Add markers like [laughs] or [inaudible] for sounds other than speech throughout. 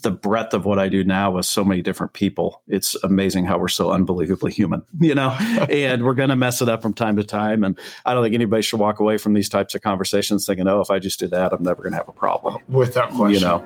the breadth of what I do now with so many different people. It's amazing how we're so unbelievably human, [laughs] you know, and we're going to mess it up from time to time. And I don't think anybody should walk away from these types of conversations thinking, oh, if I just do that, I'm never going to have a problem. Without question. You know,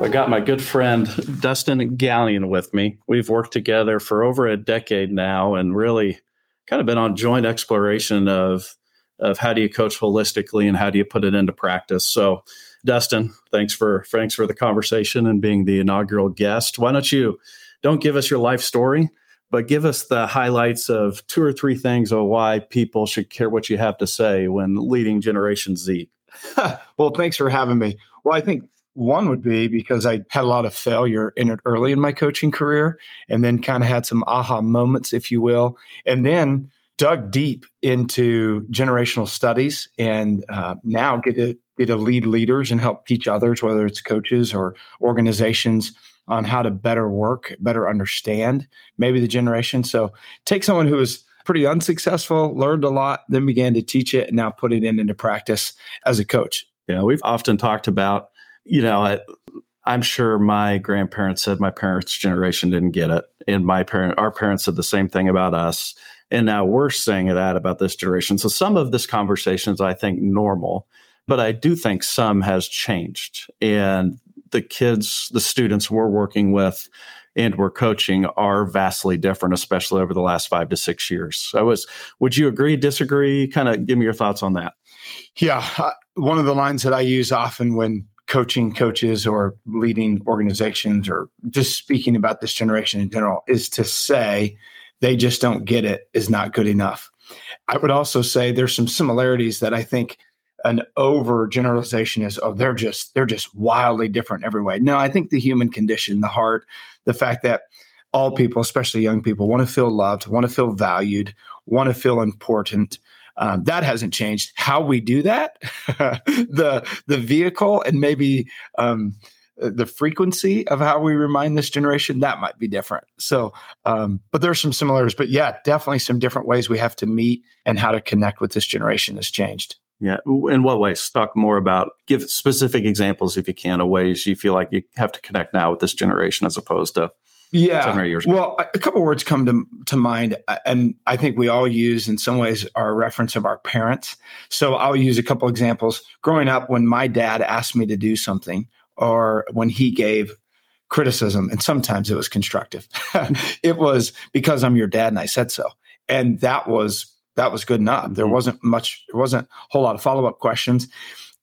I got my good friend Dustin Galyon with me. We've worked together for over a decade now and really kind of been on joint exploration of of how do you coach holistically and how do you put it into practice. So, Dustin, thanks for thanks for the conversation and being the inaugural guest. Why don't you don't give us your life story, but give us the highlights of two or three things of why people should care what you have to say when leading Generation Z. [laughs] well, thanks for having me. Well, I think one would be because I had a lot of failure in it early in my coaching career and then kind of had some aha moments, if you will. And then dug deep into generational studies and uh, now get to, get to lead leaders and help teach others, whether it's coaches or organizations, on how to better work, better understand maybe the generation. So take someone who was pretty unsuccessful, learned a lot, then began to teach it, and now put it in, into practice as a coach. Yeah, we've often talked about you know, I, I'm sure my grandparents said my parents' generation didn't get it, and my parent, our parents said the same thing about us, and now we're saying it that about this generation. So some of this conversation is, I think, normal, but I do think some has changed, and the kids, the students we're working with and we're coaching are vastly different, especially over the last five to six years. So, I was, would you agree, disagree? Kind of give me your thoughts on that. Yeah, one of the lines that I use often when coaching coaches or leading organizations or just speaking about this generation in general is to say they just don't get it is not good enough. I would also say there's some similarities that I think an over generalization is oh they're just they're just wildly different every way. No, I think the human condition, the heart, the fact that all people, especially young people, want to feel loved, want to feel valued, want to feel important, um, that hasn't changed. How we do that, [laughs] the the vehicle, and maybe um, the frequency of how we remind this generation that might be different. So, um, but there's some similarities. But yeah, definitely some different ways we have to meet and how to connect with this generation has changed. Yeah. In what ways? Talk more about, give specific examples if you can, of ways you feel like you have to connect now with this generation as opposed to yeah. years Well, a couple words come to, to mind, uh, and I think we all use in some ways our reference of our parents. So I'll use a couple examples. Growing up, when my dad asked me to do something, or when he gave criticism, and sometimes it was constructive, [laughs] [laughs] it was because I'm your dad and I said so. And that was that was good enough. There mm-hmm. wasn't much, there wasn't a whole lot of follow up questions.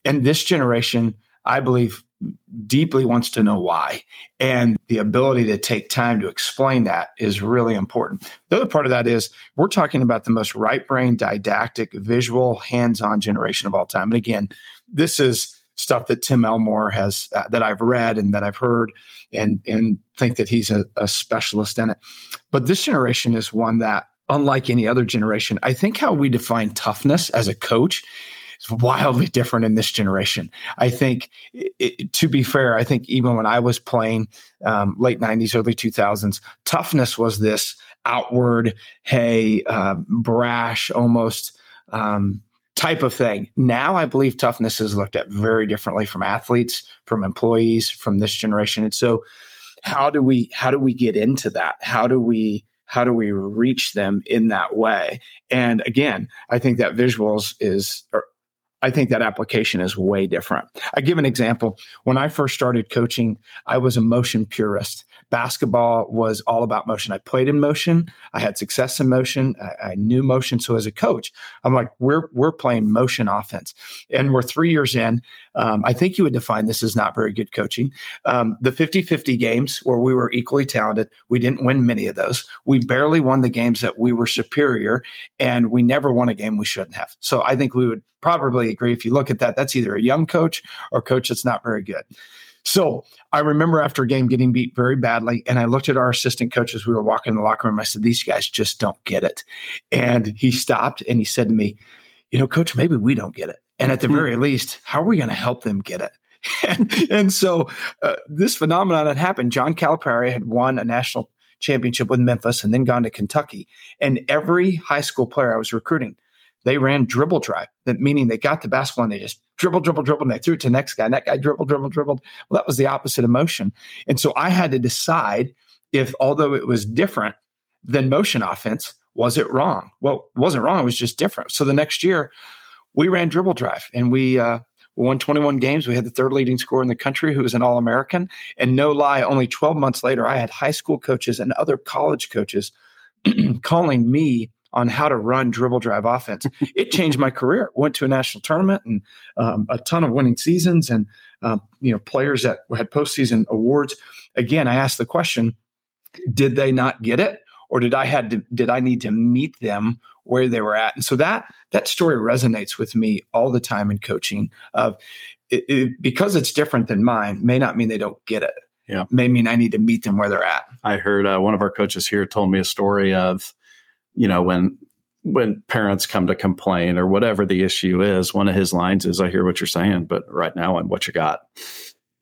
And this generation, I believe, deeply wants to know why. And the ability to take time to explain that is really important. The other part of that is we're talking about the most right brain, didactic, visual, hands on generation of all time. And again, this is stuff that Tim Elmore has, uh, that I've read and that I've heard and, and think that he's a, a specialist in it. But this generation is one that, unlike any other generation, I think how we define toughness as a coach is wildly different in this generation. I think, it, to be fair, I think even when I was playing um, late 90s, early 2000s, toughness was this outward, hey, uh, brash, almost um, type of thing. Now I believe toughness is looked at very differently from athletes, from employees, from this generation. And so, how do we how do we get into that? How do we how do we reach them in that way? And again, I think that visuals is I think that application is way different. I give an example. When I first started coaching, I was a motion purist basketball was all about motion. I played in motion. I had success in motion. I, I, knew motion. So as a coach, I'm like, we're we're playing motion offense, and we're three years in. Um, I think you would define this as not very good coaching. Um, the 50-50 games where we were equally talented, we didn't win many of those. We barely won the games that we were superior, and we never won a game we shouldn't have. So I think we would probably agree if you look at that, that's either a young coach or coach that's not very good. So I remember after a game getting beat very badly, and I looked at our assistant coach as we were walking in the locker room. I said, These guys just don't get it. And he stopped and he said to me, You know, coach, maybe we don't get it. And at the hmm. very least, how are we going to help them get it? [laughs] and, and so uh, this phenomenon had happened. John Calipari had won a national championship with Memphis and then gone to Kentucky. And every high school player I was recruiting, they ran dribble drive, meaning they got the basketball and they just dribble, dribble, dribble, and they threw it to the next guy. And that guy dribble, dribble, dribbled. Well, that was the opposite of motion. And so I had to decide if, although it was different than motion offense, was it wrong? Well, it wasn't wrong. It was just different. So the next year, we ran dribble drive and we uh, won 21 games. We had the third leading scorer in the country who was an All American. And no lie, only 12 months later, I had high school coaches and other college coaches [clears throat] calling me on how to run dribble drive offense. it changed my career. Went to a national tournament and um, a ton of winning seasons and um, you know players that had postseason awards. Again, I asked the question: Did they not get it, or did I had to, did I need to meet them where they were at? And so that that story resonates with me all the time in coaching. Of it, it, because it's different than mine, may not mean they don't get it. Yeah, may mean I need to meet them where they're at. I heard uh, one of our coaches here told me a story of you know, when when parents come to complain or whatever the issue is, one of his lines is, I hear what you're saying, but right now I'm what you got.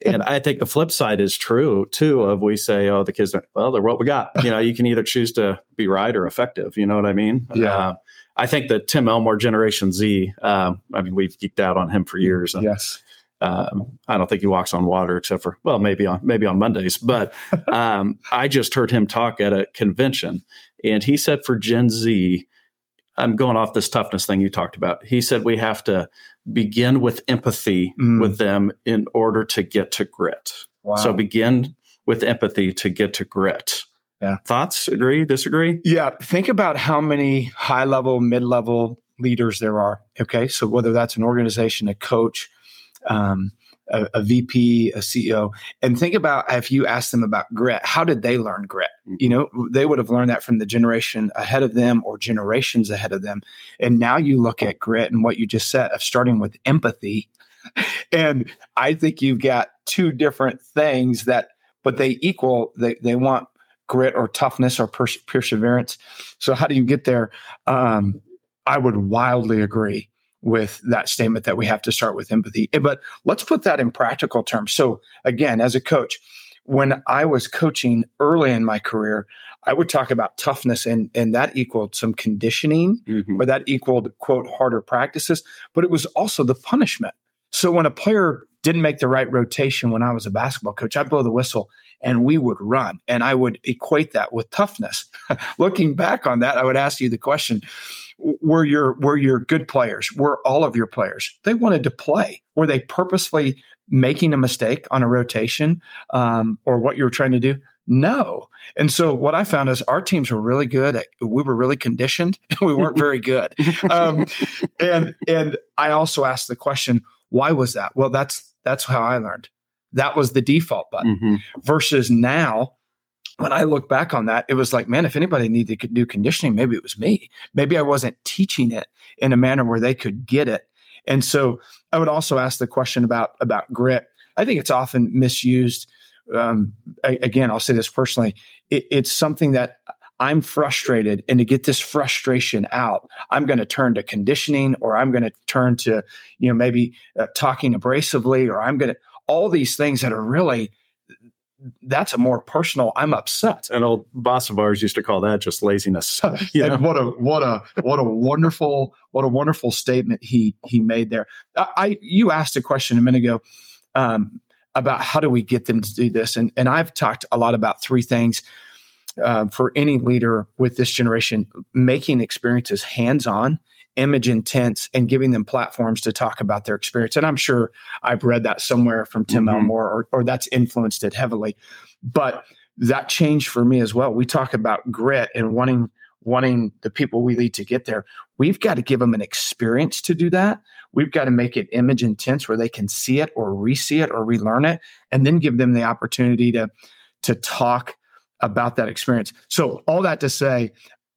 And I think the flip side is true too. Of we say, oh, the kids, are well, they're what we got. You know, you can either choose to be right or effective. You know what I mean? Yeah. Uh, I think that Tim Elmore, Generation Z. Um, I mean, we've geeked out on him for years. And, yes. Um, I don't think he walks on water except for well, maybe on maybe on Mondays. But [laughs] um, I just heard him talk at a convention, and he said for Gen Z, I'm going off this toughness thing you talked about. He said we have to begin with empathy mm. with them in order to get to grit. Wow. So begin with empathy to get to grit. Yeah. Thoughts? Agree? Disagree? Yeah. Think about how many high level, mid level leaders there are. Okay. So whether that's an organization, a coach, um, a, a, VP, a CEO, and think about if you ask them about grit, how did they learn grit? Mm-hmm. You know, they would have learned that from the generation ahead of them or generations ahead of them. And now you look at grit and what you just said of starting with empathy. [laughs] And I think you've got two different things that, but they equal, they, they want grit or toughness or pers- perseverance. So how do you get there? Um, I would wildly agree with that statement that we have to start with empathy. Eh, but let's put that in practical terms. So, again, as a coach, when I was coaching early in my career, I would talk about toughness and, and that equaled some conditioning mm-hmm. or that equaled, quote, harder practices, but it was also the punishment. So when a player didn't make the right rotation when I was a basketball coach, I'd blow the whistle and we would run. And I would equate that with toughness. [laughs] Looking back on that, I would ask you the question were your were your good players were all of your players. They wanted to play. Were they purposely making a mistake on a rotation um, or what you were trying to do? No. And so what i found is our teams were really good at, we were really conditioned. [laughs] We weren't very good. Um, and and i also asked the question why was that? Well that's that's how i learned. That was the default button mm-hmm. versus now when I look back on that, it was like, man, if anybody needed to do conditioning, maybe it was me. Maybe I wasn't teaching it in a manner where they could get it. And so I would also ask the question about about grit. I think it's often misused. Um, I, again, I'll say this personally. It, it's something that I'm frustrated, and to get this frustration out, I'm going to turn to conditioning, or I'm going to turn to, you know, maybe uh, talking abrasively, or I'm going to all these things that are really that's a more personal i'm upset. An old boss of ours used to call that just laziness. [laughs] Yeah. what a what a what a wonderful what a wonderful statement he he made there. I, I you asked a question a minute ago um, about how do we get them to do this? And and i've talked a lot about three things uh, for any leader with this generation making experiences hands on image intense and giving them platforms to talk about their experience. And I'm sure I've read that somewhere from Tim mm-hmm. Elmore or, or that's influenced it heavily. But that changed for me as well. We talk about grit and wanting wanting the people we lead to get there. We've got to give them an experience to do that. We've got to make it image intense where they can see it or re-see it or relearn it and then give them the opportunity to to talk about that experience. So all that to say,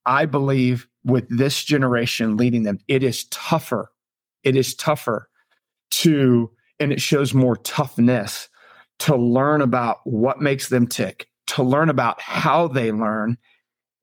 I believe with this generation leading them, it is tougher. It is tougher to, and it shows more toughness to learn about what makes them tick, to learn about how they learn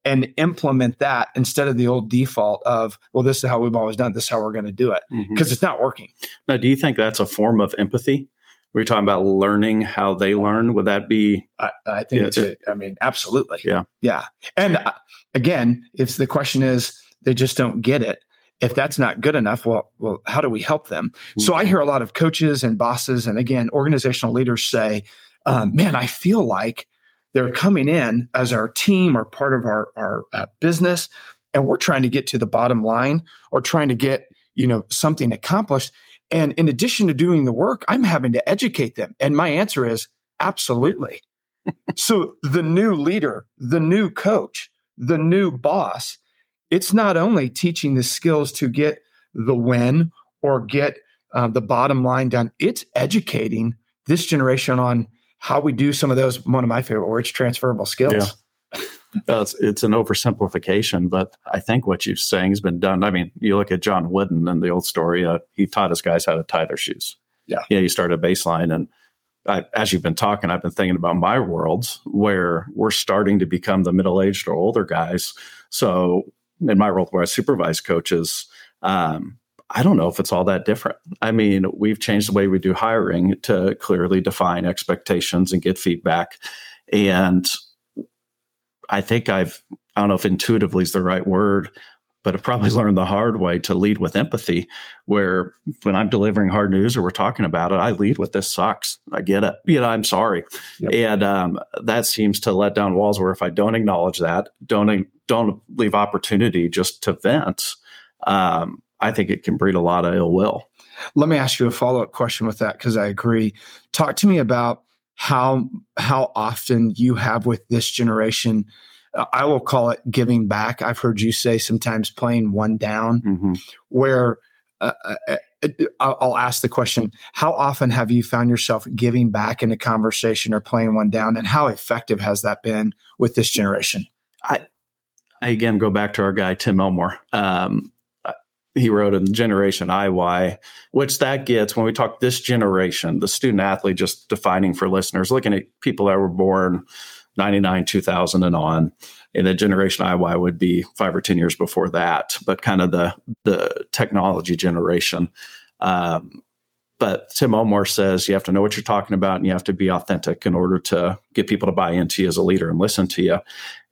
and implement that instead of the old default of, well, this is how we've always done, this is how we're going to do it, because mm-hmm. it's not working. Now, do you think that's a form of empathy? We're talking about learning how they learn. Would that be? I, I think yeah, it's. A, I mean, absolutely. Yeah. Yeah. And uh, again, if the question is they just don't get it, if that's not good enough, well, well, how do we help them? So I hear a lot of coaches and bosses, and again, organizational leaders say, um, "Man, I feel like they're coming in as our team or part of our our uh, business, and we're trying to get to the bottom line or trying to get you know something accomplished." And in addition to doing the work, I'm having to educate them. And my answer is absolutely. [laughs] so the new leader, the new coach, the new boss, it's not only teaching the skills to get the win or get uh, the bottom line done, it's educating this generation on how we do some of those. One of my favorite words, transferable skills. Yeah it's, it's an oversimplification, but I think what you're saying has been done. I mean, you look at John Wooden and the old story. Uh, he taught his guys how to tie their shoes. Yeah, yeah. You start a baseline, and I, as you've been talking, I've been thinking about my worlds where we're starting to become the middle aged or older guys. So in my world where I supervise coaches, um, I don't know if it's all that different. I mean, we've changed the way we do hiring to clearly define expectations and get feedback. And I think I've, I don't know if intuitively is the right word, but I've probably [laughs] learned the hard way to lead with empathy. Where when I'm delivering hard news or we're talking about it, I lead with this sucks. I get it. You know, I'm sorry, yep. and um, that seems to let down walls. Where if I don't acknowledge that, don't don't leave opportunity just to vent, um, I think it can breed a lot of ill will. Let me ask you a follow up question with that because I agree. Talk to me about how how often you have with this generation i will call it giving back i've heard you say sometimes playing one down mm-hmm. where uh, uh, uh I'll ask the question how often have you found yourself giving back in a conversation or playing one down and how effective has that been with this generation i I again go back to our guy Tim Elmore. Um, he wrote in Generation IY, which that gets when we talk this generation, the student athlete, just defining for listeners, looking at people that were born 99, 2000 and on. And the Generation IY would be five or 10 years before that, but kind of the, the technology generation. Um, but Tim Elmore says you have to know what you're talking about and you have to be authentic in order to get people to buy into you as a leader and listen to you.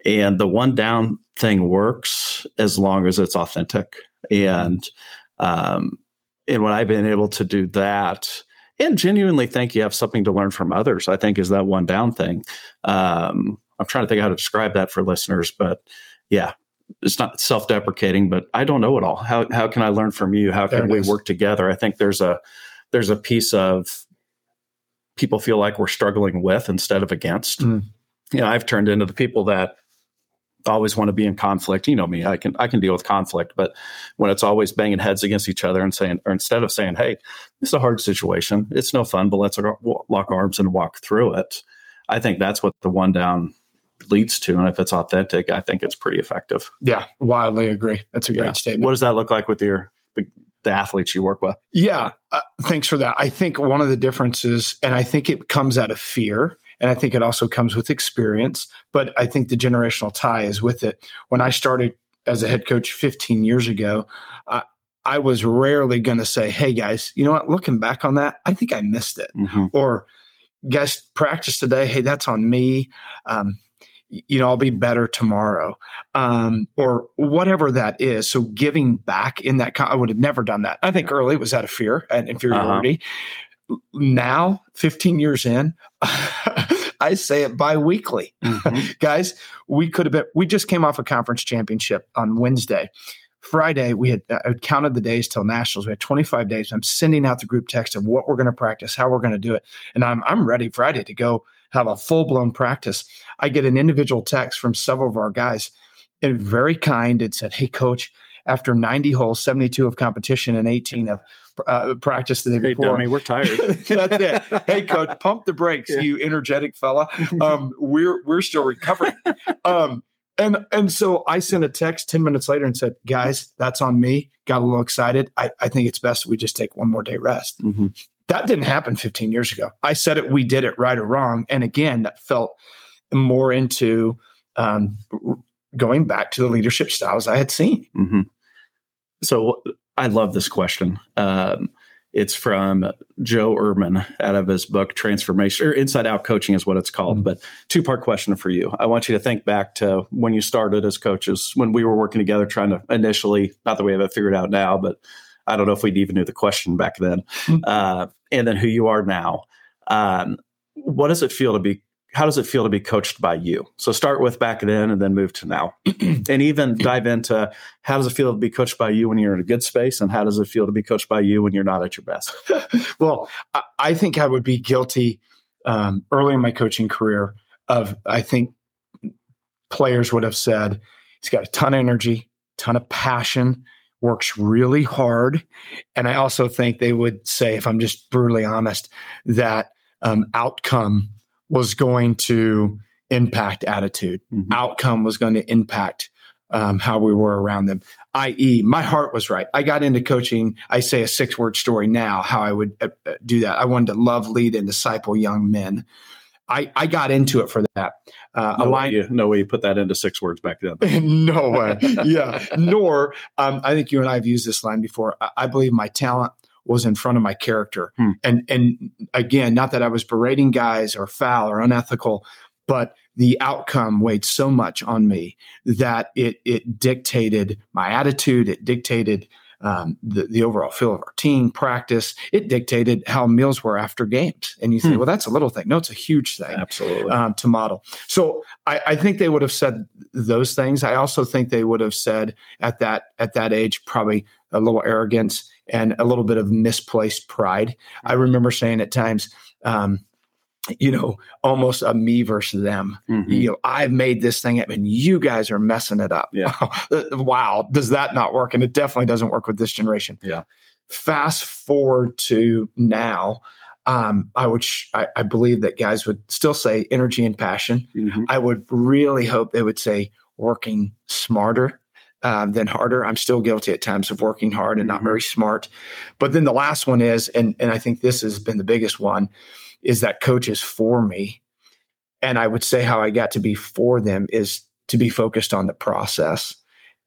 And the one down thing works as long as it's authentic and um, and when I've been able to do that and genuinely think you have something to learn from others, I think is that one down thing. Um, I'm trying to think how to describe that for listeners, but yeah, it's not self-deprecating, but I don't know it all. How how can I learn from you? How can we work together? I think there's a there's a piece of people feel like we're struggling with instead of against. Mm. You know, I've turned into the people that always want to be in conflict. You know me, I can I can deal with conflict, but when it's always banging heads against each other and saying, or instead of saying, "Hey, this is a hard situation. It's no fun, but let's lock arms and walk through it." I think that's what the one down leads to, and if it's authentic, I think it's pretty effective. Yeah, wildly agree. That's a great yeah. statement. What does that look like with your the, the athletes you work with? Yeah, uh, thanks for that. I think one of the differences, and I think it comes out of fear and I think it also comes with experience, but I think the generational tie is with it. When I started as a head coach 15 years ago, I, I was rarely going to say, Hey guys, you know what? Looking back on that, I think I missed it. Mm-hmm. Or guys, practice today. Hey, that's on me. Um, you know, I'll be better tomorrow, um, or whatever that is. So giving back in that, I would have never done that. I think early was out of fear and inferiority. Uh-huh now 15 years in [laughs] i say it bi-weekly. Mm-hmm. [laughs] guys we could have been we just came off a conference championship on wednesday. Friday we had uh, counted the days till nationals. We had 25 days. I'm sending out the group text of what we're going to practice how we're going to do it. And i'm i'm ready friday to go have a full-blown practice. I get an individual text from several of our guys and very kind and said hey coach after 90 holes 72 of competition and 18 of uh, practice the day hey, before. Dummy, we're tired. [laughs] That's it. Hey, coach, pump the brakes, yeah. you energetic fella. Um, we're we're still recovering. Um, and and so I sent a text 10 minutes later and said, guys, that's on me. Got a little excited. I, I think it's best we just take one more day rest. Mm-hmm. That didn't happen 15 years ago. I said it, we did it right or wrong. And again, that felt more into um, going back to the leadership styles I had seen. Mm-hmm. So I love this question. Um, It's from Joe Ehrmann out of his book Transformation or Inside Out Coaching is what it's called. Mm-hmm. But two part question for you. I want you to think back to when you started as coaches, when we were working together, trying to initially, not that we have it figured out now, but I don't know if we even knew the question back then. Mm-hmm. Uh, and then who you are now. Um, what does it feel to be how does it feel to be coached by you? So start with back then and then move to now. [clears throat] and even dive into how does it feel to be coached by you when you're in a good space and how does it feel to be coached by you when you're not at your best? [laughs] well, I think I would be guilty um, early in my coaching career of, I think players would have said, he's got a ton of energy, ton of passion, works really hard. And I also think they would say, if I'm just brutally honest, that um, outcome was going to impact attitude. Mm-hmm. Outcome was going to impact um, how we were around them. I.e., my heart was right. I got into coaching. I say a six word story now, how I would uh, uh, do that. I wanted to love, lead, and disciple young men. I, I got into it for that. Uh, no, way you, no way you put that into six words back then. [laughs] no way. Yeah. Nor, um, I think you and I have used this line before. I, I believe my talent was in front of my character. Hmm. And and again, not that I was berating guys or foul or unethical, but the outcome weighed so much on me that it it dictated my attitude. It dictated um, the, the overall feel of our team practice. It dictated how meals were after games. And you say, hmm. well, that's a little thing. No, it's a huge thing. Absolutely. Um, to model. So I, I, think they would have said those things. I also think they would have said at that at that age probably a little arrogance and a little bit of misplaced pride. I remember saying at times, um, you know, almost a me versus them. Mm-hmm. You know, I've made this thing up and you guys are messing it up. Yeah. [laughs] wow. Does that not work? And it definitely doesn't work with this generation. Yeah. Fast forward to now. Um, I would, sh- I, I, believe that guys would still say energy and passion. Mm-hmm. I would really hope they would say working smarter um, than harder. I'm still guilty at times of working hard and not mm-hmm. very smart. But then the last one is, and and I think this has been the biggest one, is that coaches for me. And I would say how I got to be for them is to be focused on the process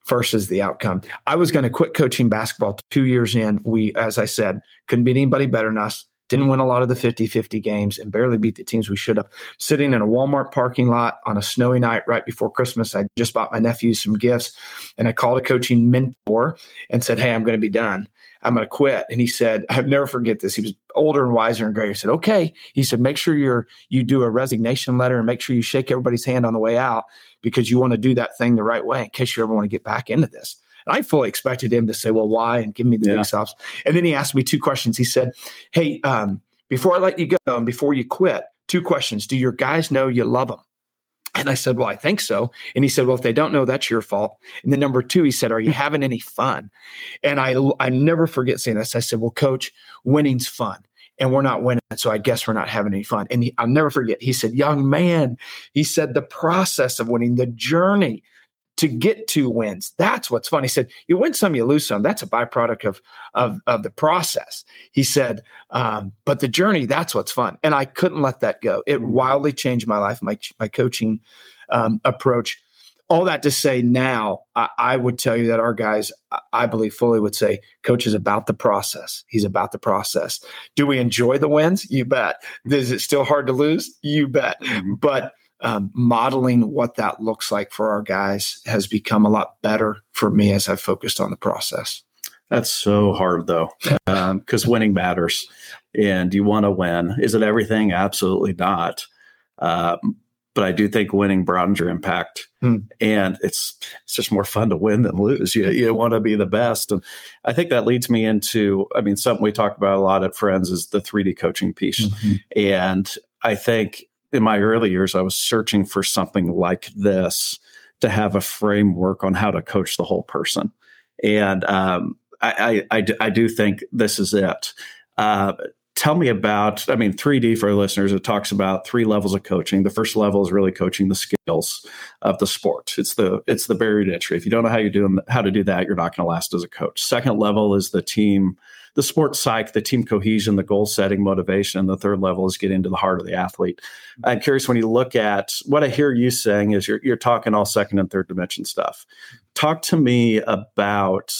versus the outcome. I was going to quit coaching basketball two years in. We, as I said, couldn't beat anybody better than us. Didn't win a lot of the 50 50 games and barely beat the teams we should have. Sitting in a Walmart parking lot on a snowy night right before Christmas, I just bought my nephews some gifts and I called a coaching mentor and said, Hey, I'm going to be done. I'm going to quit. And he said, I'll never forget this. He was older and wiser and greater. He said, okay. He said, make sure you're, you do a resignation letter and make sure you shake everybody's hand on the way out because you want to do that thing the right way in case you ever want to get back into this. And I fully expected him to say, well, why? And give me the yeah. big stops. And then he asked me two questions. He said, hey, um, before I let you go and before you quit, two questions. Do your guys know you love them? And I said, Well, I think so. And he said, Well, if they don't know, that's your fault. And then number two, he said, Are you [laughs] having any fun? And I I never forget saying this. I said, Well, coach, winning's fun. And we're not winning. So I guess we're not having any fun. And he, I'll never forget. He said, Young man, he said, the process of winning, the journey to get to wins. That's what's fun. He said, you win some, you lose some. That's a byproduct of of, of the process. He said, um, but the journey, that's what's fun. And I couldn't let that go. It mm-hmm. wildly changed my life, my my coaching um, approach. All that to say, now I, I, would tell you that our guys, I believe, fully would say, coach is about the process. He's about the process. Do we enjoy the wins? You bet. Is it still hard to lose? You bet. Mm-hmm. But um, modeling what that looks like for our guys has become a lot better for me as I've focused on the process. That's so hard though, because um, winning matters, and you want to win. Is it everything? Absolutely not. Um, but I do think winning broadens your impact, hmm. and it's it's just more fun to win than lose. You you want to be the best, and I think that leads me into. I mean, something we talk about a lot at Friends is the 3D coaching piece, mm-hmm. and I think in my early years, I was searching for something like this to have a framework on how to coach the whole person. And um, I, I, I, I, do think this is it. Uh, tell me about, I mean, 3D for listeners, it talks about three levels of coaching. The first level is really coaching the skills of the sport. It's the, it's the barrier to entry. If you don't know how you do how to do that, you're not going to last as a coach. Second level is the team the sports psych, the team cohesion, the goal setting, motivation. And the third level is get into the heart of the athlete. I'm curious when you look at what I hear you saying is you're, you're talking all second and third dimension stuff. Talk to me about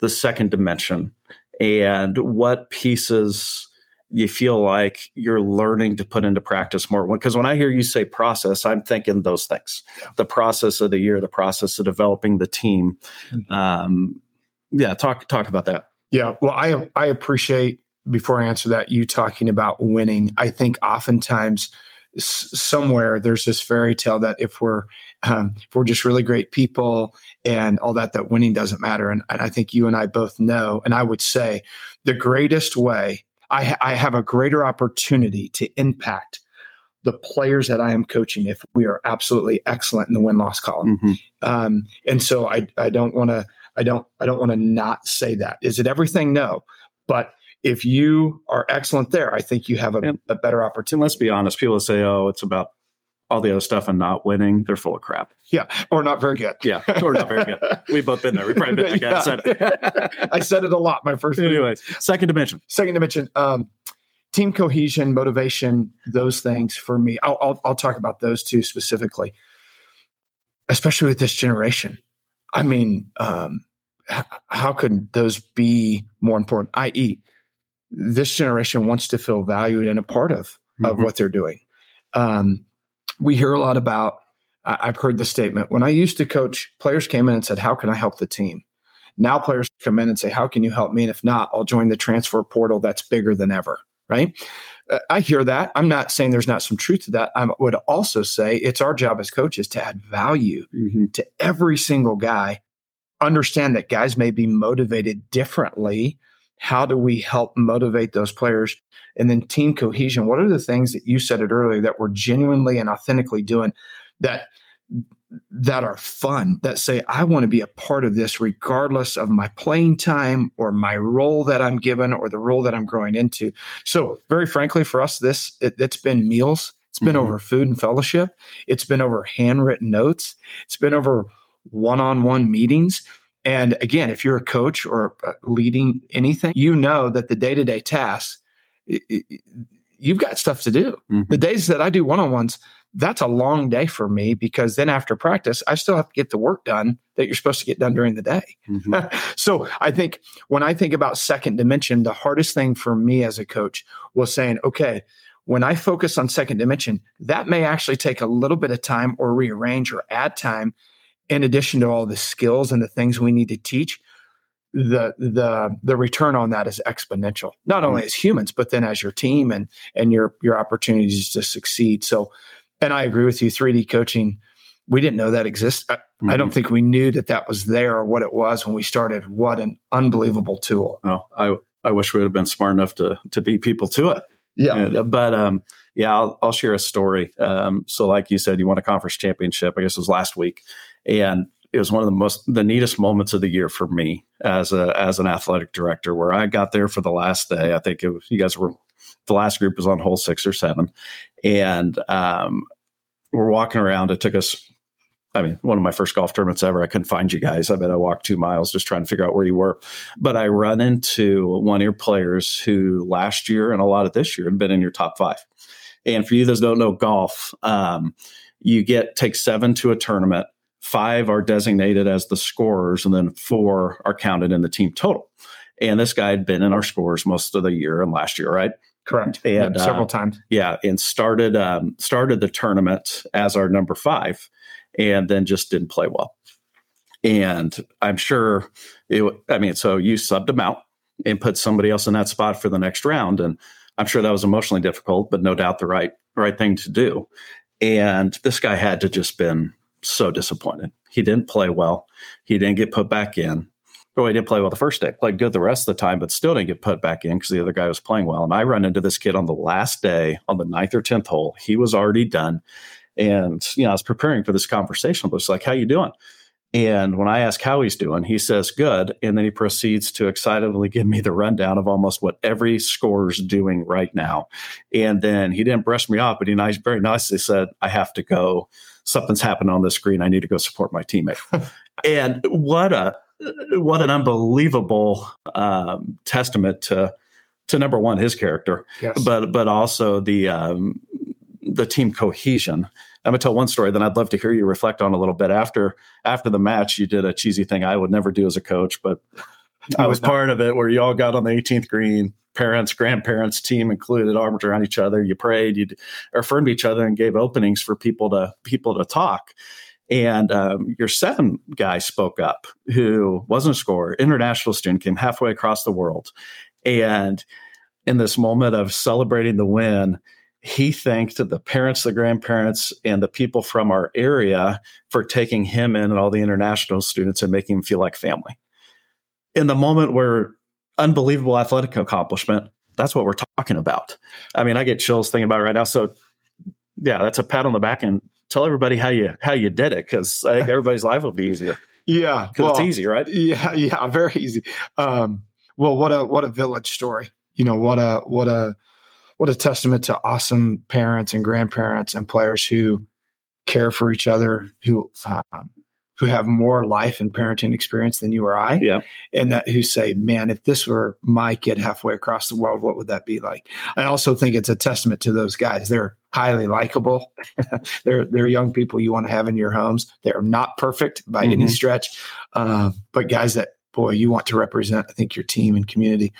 the second dimension and what pieces you feel like you're learning to put into practice more because when i hear you say process i'm thinking those things the process of the year the process of developing the team mm-hmm. um, yeah talk talk about that yeah well i i appreciate before i answer that you talking about winning i think oftentimes somewhere there's this fairy tale that if we're um, if we're just really great people and all that that winning doesn't matter and, and i think you and i both know and i would say the greatest way I, I have a greater opportunity to impact the players that I am coaching if we are absolutely excellent in the win loss column. Mm-hmm. Um, and so I, I don't want to, I don't, I don't want to not say that. Is it everything? No, but if you are excellent there, I think you have a, and, a better opportunity. let's be honest. People say, "Oh, it's about all the other stuff and not winning, they're full of crap. Yeah, or not very good. Yeah, or not very good. [laughs] We've both been there. We've probably been there. yeah. I said it. [laughs] I said it a lot. My first. Anyways, second dimension. Second dimension. Um, team cohesion, motivation, those things for me. I'll, I'll, I'll talk about those two specifically, especially with this generation. I mean, um, how could those be more important? I.e., this generation wants to feel valued and a part of of mm-hmm. what they're doing. Um, we hear a lot about, I've heard the statement when I used to coach, players came in and said, How can I help the team? Now players come in and say, How can you help me? And if not, I'll join the transfer portal that's bigger than ever. Right. Uh, I hear that. I'm not saying there's not some truth to that. I would also say it's our job as coaches to add value mm-hmm. to every single guy. Understand that guys may be motivated differently. How do we help motivate those players and then team cohesion. What are the things that you said it earlier that we're genuinely and authentically doing that that are fun that say I want to be a part of this regardless of my playing time or my role that I'm given or the role that I'm growing into. So, very frankly for us this it, has been meals. It's been mm-hmm. over food and fellowship. It's been over handwritten notes. It's been over one-on-one meetings. And again, if you're a coach or uh, leading anything, you know that the day-to-day tasks you've got stuff to do. Mm-hmm. The days that I do one on ones, that's a long day for me because then after practice, I still have to get the work done that you're supposed to get done during the day. Mm-hmm. [laughs] so I think when I think about second dimension, the hardest thing for me as a coach was saying, okay, when I focus on second dimension, that may actually take a little bit of time or rearrange or add time in addition to all the skills and the things we need to teach the the the return on that is exponential not only mm-hmm. as humans but then as your team and and your your opportunities to succeed so and i agree with you 3d coaching we didn't know that exists I, mm-hmm. I, don't mm-hmm. think we knew that that was there or what it was when we started. What an unbelievable tool. Oh i i wish we would have been smart enough to to beat people to it. Yeah. But um yeah I'll, I'll share a story. Um so like you said you won a conference championship. I guess it was last week. And it was one of the most the neatest moments of the year for me as a as an athletic director where I got there for the last day. I think it was, you guys were the last group was on hole six or seven, and um, we're walking around. It took us. I mean, one of my first golf tournaments ever. I couldn't find you guys. I bet I walked two miles just trying to figure out where you were. But I run into one of your players who last year and a lot of this year had been in your top five. And for you that don't know golf, um, you get take seven to a tournament five are designated as the scorers, and then four are counted in the team total. And this guy had been in our scores most of the year and last year, right? Correct. And yeah, several uh, times. Yeah, and started um, started the tournament as our number five, and then just didn't play well. And I'm sure it. I mean, so you subbed him out and put somebody else in that spot for the next round, and I'm sure that was emotionally difficult, but no doubt the right right thing to do. And this guy had to just been so disappointed. He didn't play well. He didn't get put back in. Oh, he didn't play well the first day. Played good the rest of the time, but still didn't get put back in because the other guy was playing well. And I run into this kid on the last day on the ninth or tenth hole. He was already done, and you know I was preparing for this conversation. But it's like, "How you doing?" And when I ask how he's doing, he says good, and then he proceeds to excitedly give me the rundown of almost what every scorer's doing right now. And then he didn't brush me off, but he nice, very nicely said, "I have to go." something's happened on the screen. I need to go support my teammate. [laughs] and what a what an unbelievable um, testament to to number one his character, yes. but but also the um, the team cohesion. I'm gonna tell one story. Then I'd love to hear you reflect on a little bit after after the match. You did a cheesy thing I would never do as a coach, but [laughs] I was part of it where you all got on the 18th green, parents, grandparents, team included, arms around each other. You prayed, you affirmed each other, and gave openings for people to people to talk. And um, your seven guy spoke up, who wasn't a scorer, international student, came halfway across the world, and in this moment of celebrating the win, he thanked the parents, the grandparents, and the people from our area for taking him in and all the international students and making him feel like family. In the moment where unbelievable athletic accomplishment, that's what we're talking about. I mean, I get chills thinking about it right now. So, yeah, that's a pat on the back and tell everybody how you how you did it because I think everybody's life will be easier. Yeah, because well, it's easy, right? Yeah, [laughs] yeah, very easy. Um, well, what a what a village story. You know, what a what a what a testament to awesome parents and grandparents and players who care for each other, who um, who have more life and parenting experience than you or I. Yeah. And that who say, man, if this were my kid halfway across the world, what would that be like? I also think it's a testament to those guys. They're highly likable. [laughs] they're they're young people you want to have in your homes. They're not perfect by mm-hmm. any stretch, uh, but guys that boy you want to represent. I think your team and community.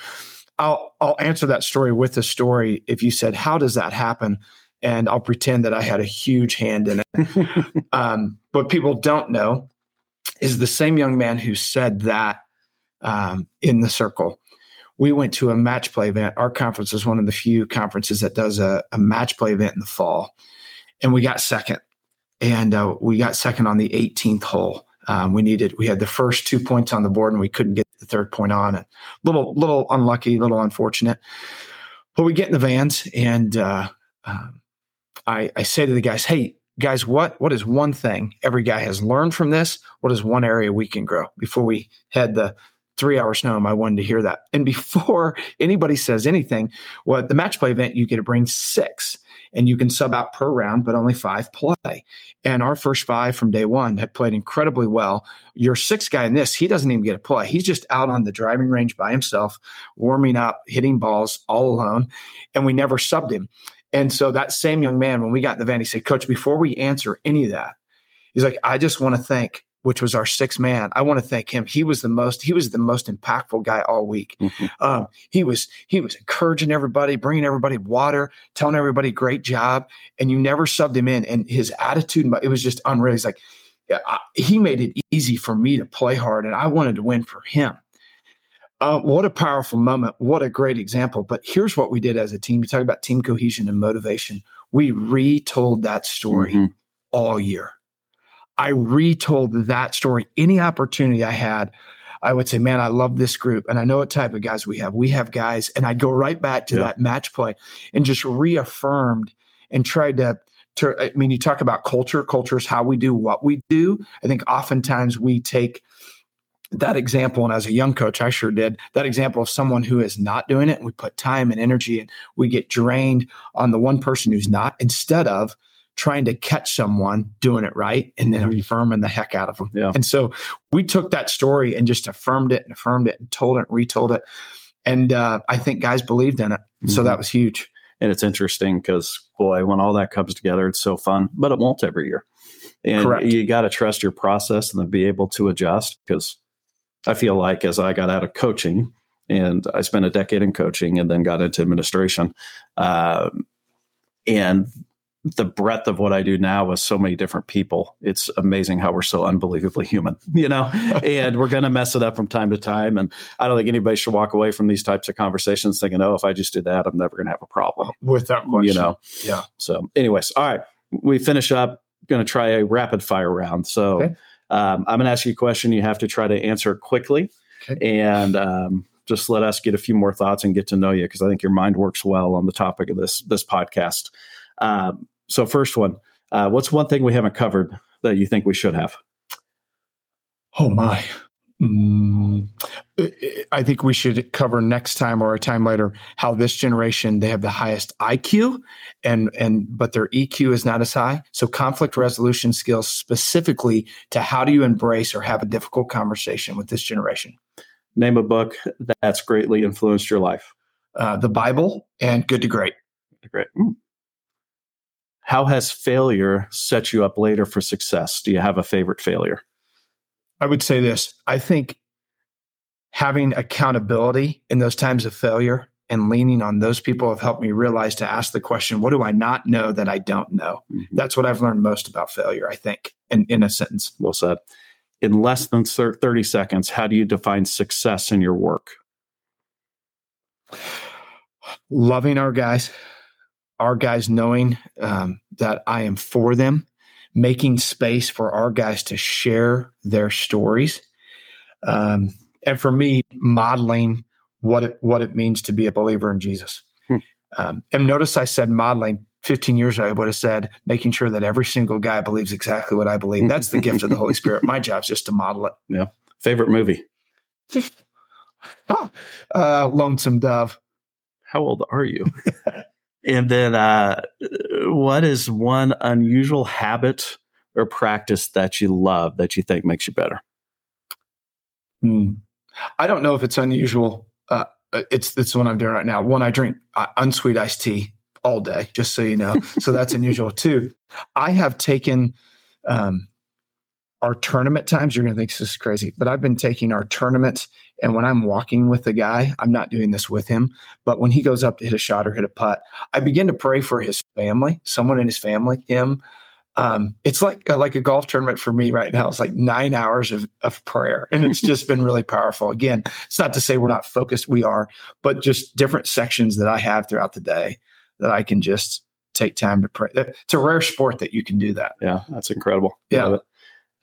I'll I'll answer that story with a story. If you said, "How does that happen?" and I'll pretend that I had a huge hand in it. [laughs] um, what people don't know is the same young man who said that um, in the circle. We went to a match play event. Our conference is one of the few conferences that does a, a match play event in the fall, and we got second. And uh, we got second on the 18th hole. Um, we needed we had the first two points on the board and we couldn't get the third point on it. Little little unlucky, little unfortunate. But we get in the vans and uh, um, I, I say to the guys, "Hey guys, what what is one thing every guy has learned from this? What is one area we can grow?" Before we had the three hour snow, I wanted to hear that. And before [laughs] anybody says anything, well, at the match play event, you get to bring six and you can sub out per round, but only five play. And our first five from day one had played incredibly well. Your sixth guy in this, he doesn't even get a play. He's just out on the driving range by himself, warming up, hitting balls all alone. And we never subbed him. And so that same young man, when we got in the van, he said, Coach, before we answer any of that, he's like, I just want to thank which was our sixth man. I want to thank him. He was the most he was the most impactful guy all week. Mm-hmm. Um, he was he was encouraging everybody, bringing everybody water, telling everybody great job, and you never subbed him in. And his attitude, it was just unreal. He's like, I, he made it easy for me to play hard, and I wanted to win for him. Uh, what a powerful moment! What a great example. But here's what we did as a team. You talk about team cohesion and motivation. We retold that story mm-hmm. all year I retold that story any opportunity I had. I would say, man, I love this group. And I know what type of guys we have. We have guys, and I'd go right back to yeah. that match play and just reaffirmed and tried to, to, I mean, you talk about culture. Culture is how we do what we do. I think oftentimes we take that example, and as a young coach, I sure did that example of someone who is not doing it. And we put time and energy and we get drained on the one person who's not instead of trying to catch someone doing it right and then affirming the heck out of them. Yeah. And so we took that story and just affirmed it and affirmed it and told it and retold it. And uh, I think guys believed in it. Mm-hmm. So that was huge. And it's interesting because, boy, when all that comes together, it's so fun, but it won't every year. And Correct. you got to trust your process and then be able to adjust because I feel like as I got out of coaching, and I spent a decade in coaching and then got into administration. Uh, and the breadth of what I do now with so many different people. It's amazing how we're so unbelievably human, [laughs] you know, and we're going to mess it up from time to time. And I don't think anybody should walk away from these types of conversations thinking, oh, if I just did that, I'm never going to have a problem with that question. You know? Yeah. So, anyways, all right, we finish up. Going to try a rapid fire round. So, okay. um, I'm going to ask you a question. You have to try to answer quickly. Okay. And, um, just let us get a few more thoughts and get to know you because I think your mind works well on the topic of this this podcast. Um, so, first one, uh, what's one thing we haven't covered that you think we should have? Oh my. Mm, I think we should cover next time or a time later how this generation they have the highest IQ and and but their EQ is not as high. So conflict resolution skills specifically to how do you embrace or have a difficult conversation with this generation. Name a book that's greatly influenced your life. Uh, the Bible and Good to Great. Great. Mm. How has failure set you up later for success? Do you have a favorite failure? I would say this. I think having accountability in those times of failure and leaning on those people have helped me realize to ask the question, what do I not know that I don't know? Mm-hmm. That's what I've learned most about failure, I think, in, in a sentence. Well said. In less than 30 seconds, how do you define success in your work? Loving our guys, our guys knowing um, that I am for them, making space for our guys to share their stories. Um, and for me, modeling what it what it means to be a believer in Jesus. Hmm. Um, and notice I said modeling. 15 years ago, I would have said making sure that every single guy believes exactly what I believe. That's the gift of the Holy [laughs] Spirit. My job is just to model it. Yeah. Favorite movie? oh, [laughs] uh, Lonesome Dove. How old are you? [laughs] and then, uh, what is one unusual habit or practice that you love that you think makes you better? Hmm. I don't know if it's unusual uh, it's it's what I'm doing right now. One, I drink uh, unsweet iced tea all day, just so you know. [laughs] so that's unusual too. I have taken um, our tournament times. You're going to think this is crazy, but I've been taking our tournaments, and when I'm walking with the guy, I'm not doing this with him, but when he goes up to hit a shot or hit a putt, I begin to pray for his family, someone in his family, him, um, it's like uh, like a golf tournament for me right now. It's like nine hours of, of prayer, and it's just been really powerful. Again, it's not to say we're not focused, we are, but just different sections that I have throughout the day that I can just take time to pray. It's a rare sport that you can do that. Yeah, that's incredible. Yeah.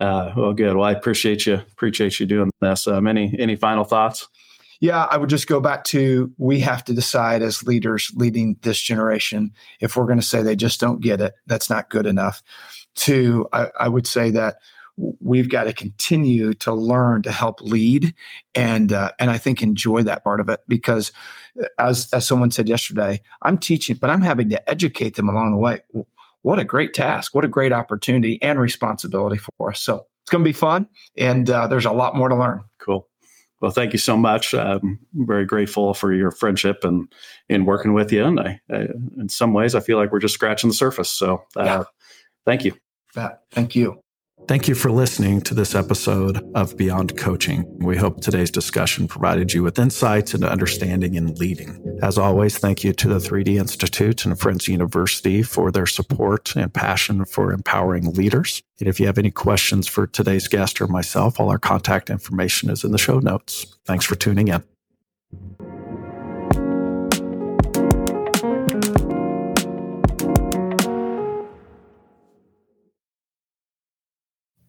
Uh, well, good. Well, I appreciate you. Appreciate you doing this. Um, any any final thoughts? Yeah, I would just go back to we have to decide as leaders leading this generation if we're going to say they just don't get it, that's not good enough. Two, I, I would say that we've got to continue to learn to help lead and uh, and I think enjoy that part of it because uh, as as someone said yesterday, I'm teaching, but I'm having to educate them along the way. What a great task! What a great opportunity and responsibility for us. So it's going to be fun, and uh, there's a lot more to learn. Cool. Well, thank you so much. I'm very grateful for your friendship and in working with you. And I, I, in some ways, I feel like we're just scratching the surface. So, uh, yeah. thank you. Thank you. Thank you for listening to this episode of Beyond Coaching. We hope today's discussion provided you with insights into understanding and leading. As always, thank you to the 3D Institute and Friends University for their support and passion for empowering leaders. And if you have any questions for today's guest or myself, all our contact information is in the show notes. Thanks for tuning in.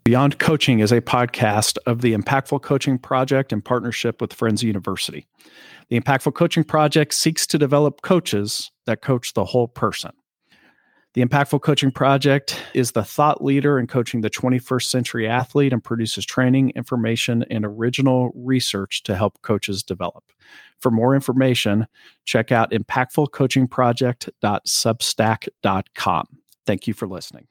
Beyond Coaching is a podcast of the Impactful Coaching Project in partnership with Friends University. The Impactful Coaching Project seeks to develop coaches that coach the whole person. The Impactful Coaching Project is the thought leader in coaching the 21st century athlete and produces training, information, and original research to help coaches develop. For more information, check out impactfulcoachingproject.substack.com. Thank you for listening.